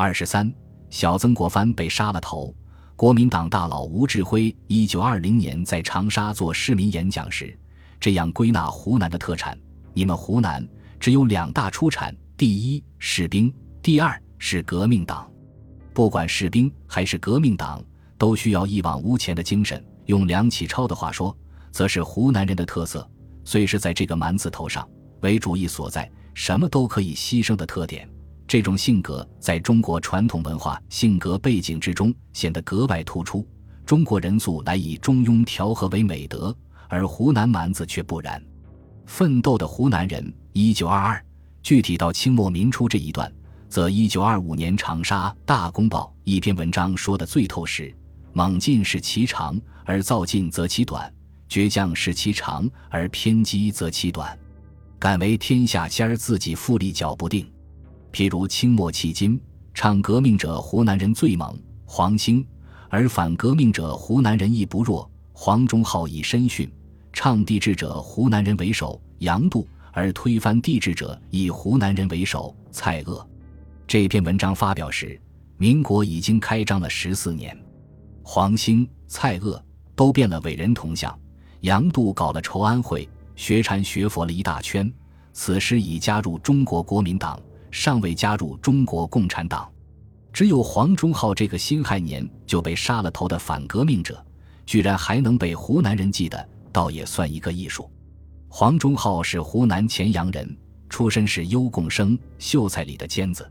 二十三，小曾国藩被杀了头。国民党大佬吴志辉一九二零年在长沙做市民演讲时，这样归纳湖南的特产：你们湖南只有两大出产，第一士兵，第二是革命党。不管士兵还是革命党，都需要一往无前的精神。用梁启超的话说，则是湖南人的特色，虽是在这个“蛮”字头上为主义所在，什么都可以牺牲的特点。这种性格在中国传统文化性格背景之中显得格外突出。中国人素来以中庸调和为美德，而湖南蛮子却不然。奋斗的湖南人，一九二二，具体到清末民初这一段，则一九二五年长沙《大公报》一篇文章说的最透实：猛进是其长，而躁进则其短；倔强是其长，而偏激则其短。敢为天下先儿，自己复立脚不定。譬如清末迄今，唱革命者湖南人最猛，黄兴；而反革命者湖南人亦不弱，黄忠浩以身殉；唱帝制者湖南人为首，杨度；而推翻帝制者以湖南人为首，蔡锷。这篇文章发表时，民国已经开张了十四年，黄兴、蔡锷都变了伟人铜像，杨度搞了筹安会，学禅学佛了一大圈，此时已加入中国国民党。尚未加入中国共产党，只有黄忠浩这个辛亥年就被杀了头的反革命者，居然还能被湖南人记得，倒也算一个艺术。黄忠浩是湖南乾阳人，出身是优贡生秀才里的尖子，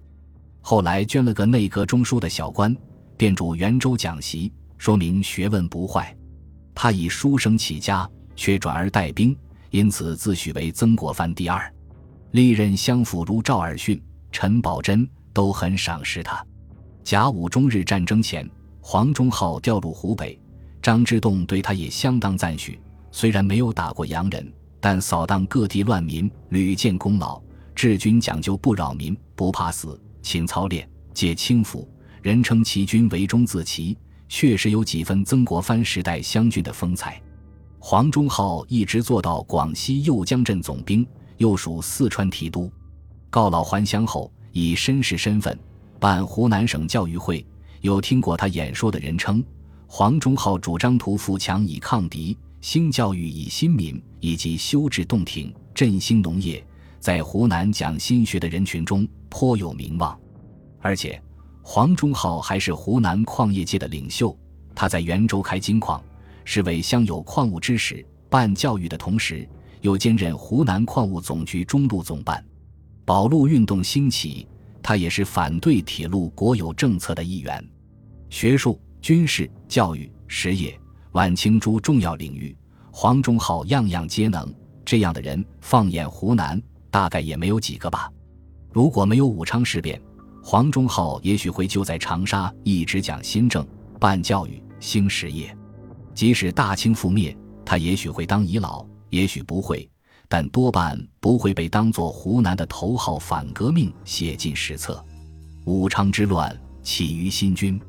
后来捐了个内阁中书的小官，便主袁州讲习，说明学问不坏。他以书生起家，却转而带兵，因此自诩为曾国藩第二。历任相府如赵尔巽。陈宝箴都很赏识他。甲午中日战争前，黄忠浩调入湖北，张之洞对他也相当赞许。虽然没有打过洋人，但扫荡各地乱民屡建功劳。治军讲究不扰民，不怕死，勤操练，戒轻浮，人称其军为忠自齐，确实有几分曾国藩时代湘军的风采。黄忠浩一直做到广西右江镇总兵，又属四川提督。告老还乡后，以绅士身份办湖南省教育会。有听过他演说的人称，黄忠浩主张图富强以抗敌，兴教育以新民，以及修治洞庭、振兴农业，在湖南讲心学的人群中颇有名望。而且，黄忠浩还是湖南矿业界的领袖。他在袁州开金矿，是为乡有矿物之使，办教育的同时，又兼任湖南矿物总局中路总办。保路运动兴起，他也是反对铁路国有政策的一员。学术、军事、教育、实业，晚清诸重要领域，黄忠浩样样皆能。这样的人，放眼湖南，大概也没有几个吧。如果没有武昌事变，黄忠浩也许会就在长沙一直讲新政、办教育、兴实业。即使大清覆灭，他也许会当遗老，也许不会。但多半不会被当作湖南的头号反革命写进史册。武昌之乱起于新军，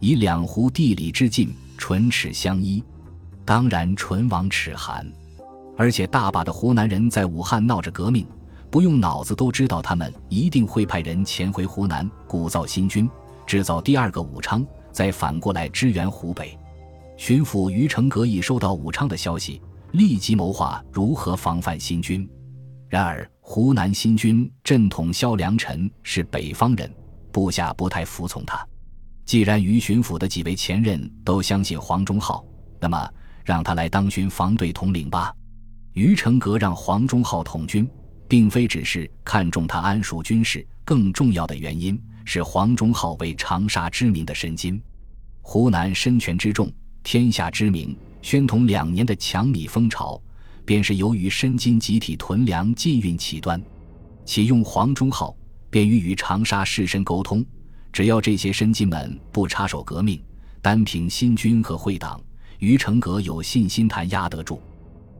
以两湖地理之近，唇齿相依，当然唇亡齿寒。而且大把的湖南人在武汉闹着革命，不用脑子都知道，他们一定会派人潜回湖南，鼓噪新军，制造第二个武昌，再反过来支援湖北。巡抚于成格一收到武昌的消息。立即谋划如何防范新军，然而湖南新军镇统萧良辰是北方人，部下不太服从他。既然于巡抚的几位前任都相信黄忠浩，那么让他来当巡防队统领吧。于成格让黄忠浩统军，并非只是看重他安熟军事，更重要的原因是黄忠浩为长沙知名的身金。湖南身权之重，天下知名。宣统两年的强米风潮，便是由于申金集体囤粮禁运起端。启用黄忠浩，便于与长沙士绅沟通，只要这些申金们不插手革命，单凭新军和会党，于成格有信心谈压得住。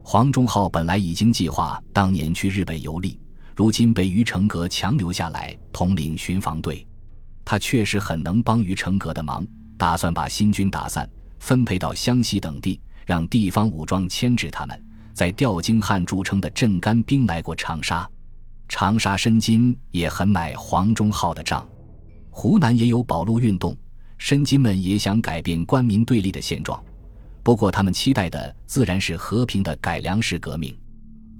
黄忠浩本来已经计划当年去日本游历，如今被于成格强留下来统领巡防队，他确实很能帮于成格的忙，打算把新军打散，分配到湘西等地。让地方武装牵制他们，在吊京汉著称的镇干兵来过长沙，长沙申金也很买黄忠浩的账。湖南也有保路运动，申金们也想改变官民对立的现状，不过他们期待的自然是和平的改良式革命。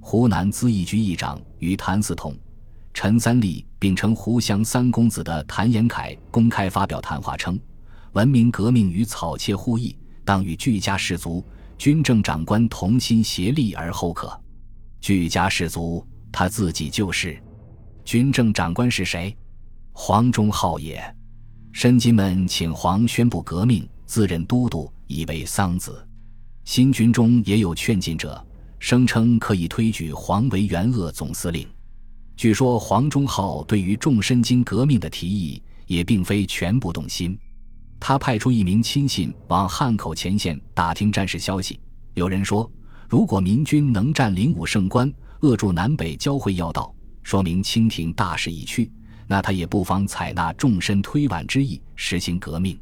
湖南咨议局议长与谭嗣同、陈三立并称湖湘三公子的谭延闿公开发表谈话称：“文明革命与草芥互异，当与俱家士族、军政长官同心协力而后可。”居家士族，他自己就是。军政长官是谁？黄忠浩也，申金们请黄宣布革命，自任都督，以为丧子。新军中也有劝进者，声称可以推举黄为元鄂总司令。据说黄忠浩对于众申金革命的提议，也并非全部动心。他派出一名亲信往汉口前线打听战事消息。有人说，如果民军能占领武胜关，扼住南北交汇要道，说明清廷大势已去。那他也不妨采纳众申推挽之意，实行革命。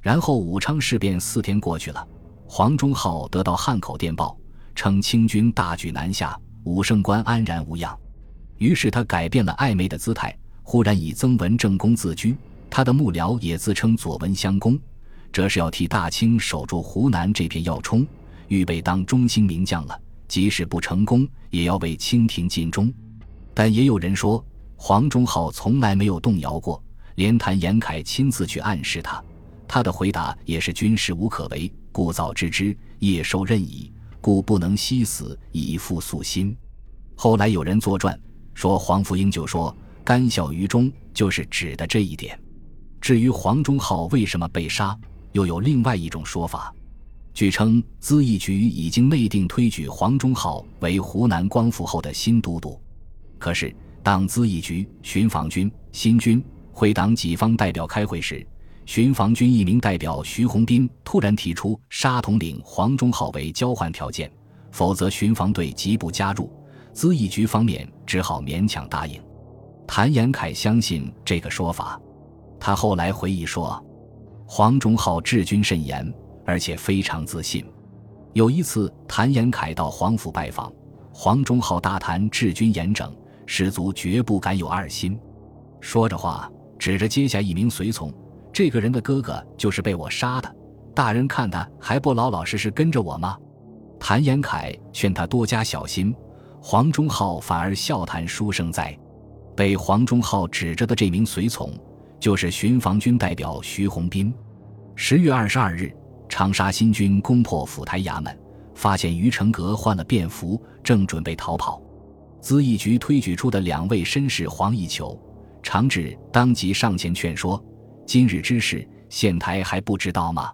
然后武昌事变四天过去了，黄忠浩得到汉口电报，称清军大举南下，武胜关安然无恙。于是他改变了暧昧的姿态，忽然以曾文正公自居。他的幕僚也自称左文襄公，这是要替大清守住湖南这片要冲，预备当中兴名将了。即使不成功，也要为清廷尽忠。但也有人说。黄忠浩从来没有动摇过，连谭延闿亲自去暗示他，他的回答也是“军事无可为，故造之之，夜受任矣，故不能息死，以复素心。”后来有人作传说黄福英就说“甘效于忠”，就是指的这一点。至于黄忠浩为什么被杀，又有另外一种说法。据称，咨议局已经内定推举黄忠浩为湖南光复后的新都督，可是。当咨议局、巡防军、新军会党几方代表开会时，巡防军一名代表徐宏斌突然提出杀统领黄忠浩为交换条件，否则巡防队即不加入。咨议局方面只好勉强答应。谭延闿相信这个说法，他后来回忆说，黄忠浩治军甚严，而且非常自信。有一次，谭延闿到黄府拜访，黄忠浩大谈治军严整。士卒绝不敢有二心。说着话，指着阶下一名随从：“这个人的哥哥就是被我杀的。大人看他还不老老实实跟着我吗？”谭延闿劝他多加小心，黄忠浩反而笑谈书生哉。被黄忠浩指着的这名随从，就是巡防军代表徐宏斌。十月二十二日，长沙新军攻破府台衙门，发现于成阁换了便服，正准备逃跑。咨议局推举出的两位绅士黄义求、常志当即上前劝说：“今日之事，县台还不知道吗？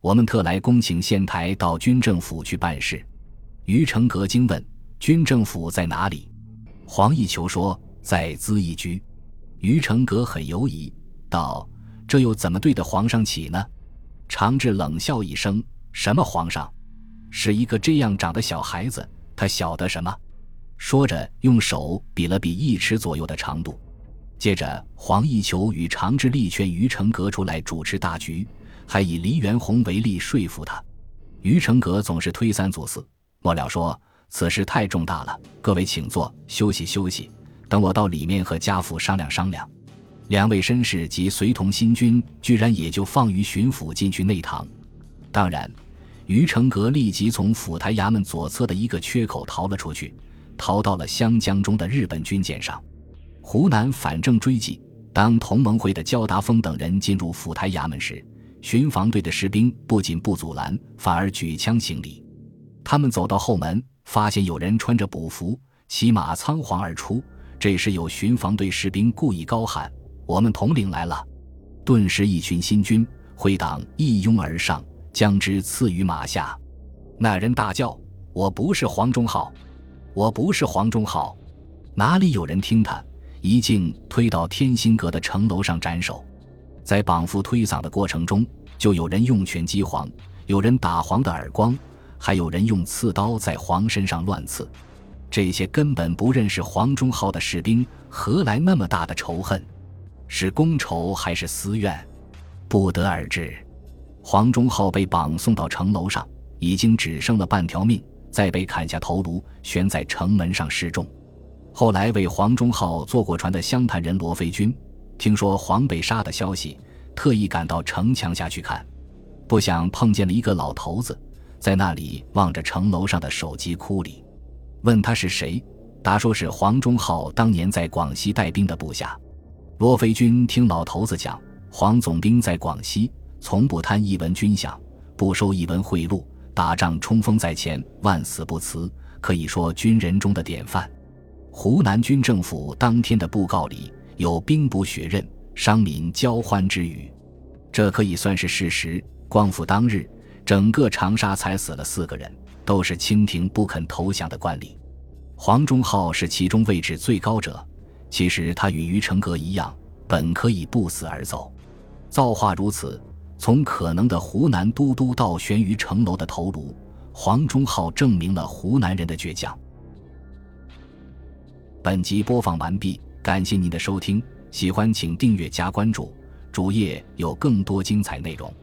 我们特来恭请县台到军政府去办事。”于成阁惊问：“军政府在哪里？”黄义求说：“在咨议局。”于成阁很犹疑，道：“这又怎么对得皇上起呢？”常志冷笑一声：“什么皇上？是一个这样长的小孩子，他晓得什么？”说着，用手比了比一尺左右的长度。接着，黄义求与常志力劝于成阁出来主持大局，还以黎元洪为例说服他。于成阁总是推三阻四，末了说：“此事太重大了，各位请坐，休息休息，等我到里面和家父商量商量。”两位绅士及随同新军，居然也就放于巡抚进去内堂。当然，于成阁立即从府台衙门左侧的一个缺口逃了出去。逃到了湘江中的日本军舰上，湖南反正追击。当同盟会的焦达峰等人进入府台衙门时，巡防队的士兵不仅不阻拦，反而举枪行礼。他们走到后门，发现有人穿着补服，骑马仓皇而出。这时有巡防队士兵故意高喊：“我们统领来了！”顿时一群新军会党一拥而上，将之刺于马下。那人大叫：“我不是黄忠浩！”我不是黄忠浩，哪里有人听他？一径推到天心阁的城楼上斩首。在绑缚推搡的过程中，就有人用拳击黄，有人打黄的耳光，还有人用刺刀在黄身上乱刺。这些根本不认识黄忠浩的士兵，何来那么大的仇恨？是公仇还是私怨？不得而知。黄忠浩被绑送到城楼上，已经只剩了半条命。再被砍下头颅，悬在城门上示众。后来为黄忠浩坐过船的湘潭人罗飞军，听说黄被杀的消息，特意赶到城墙下去看，不想碰见了一个老头子，在那里望着城楼上的首级哭里，问他是谁，答说是黄忠浩当年在广西带兵的部下。罗非军听老头子讲，黄总兵在广西从不贪一文军饷，不收一文贿赂，打仗冲锋在前，万死不辞，可以说军人中的典范。湖南军政府当天的布告里有兵不血刃、伤民交欢之语，这可以算是事实。光复当日，整个长沙才死了四个人，都是清廷不肯投降的官吏。黄忠浩是其中位置最高者，其实他与于成格一样，本可以不死而走。造化如此，从可能的湖南都督到悬于城楼的头颅，黄忠浩证明了湖南人的倔强。本集播放完毕，感谢您的收听，喜欢请订阅加关注，主页有更多精彩内容。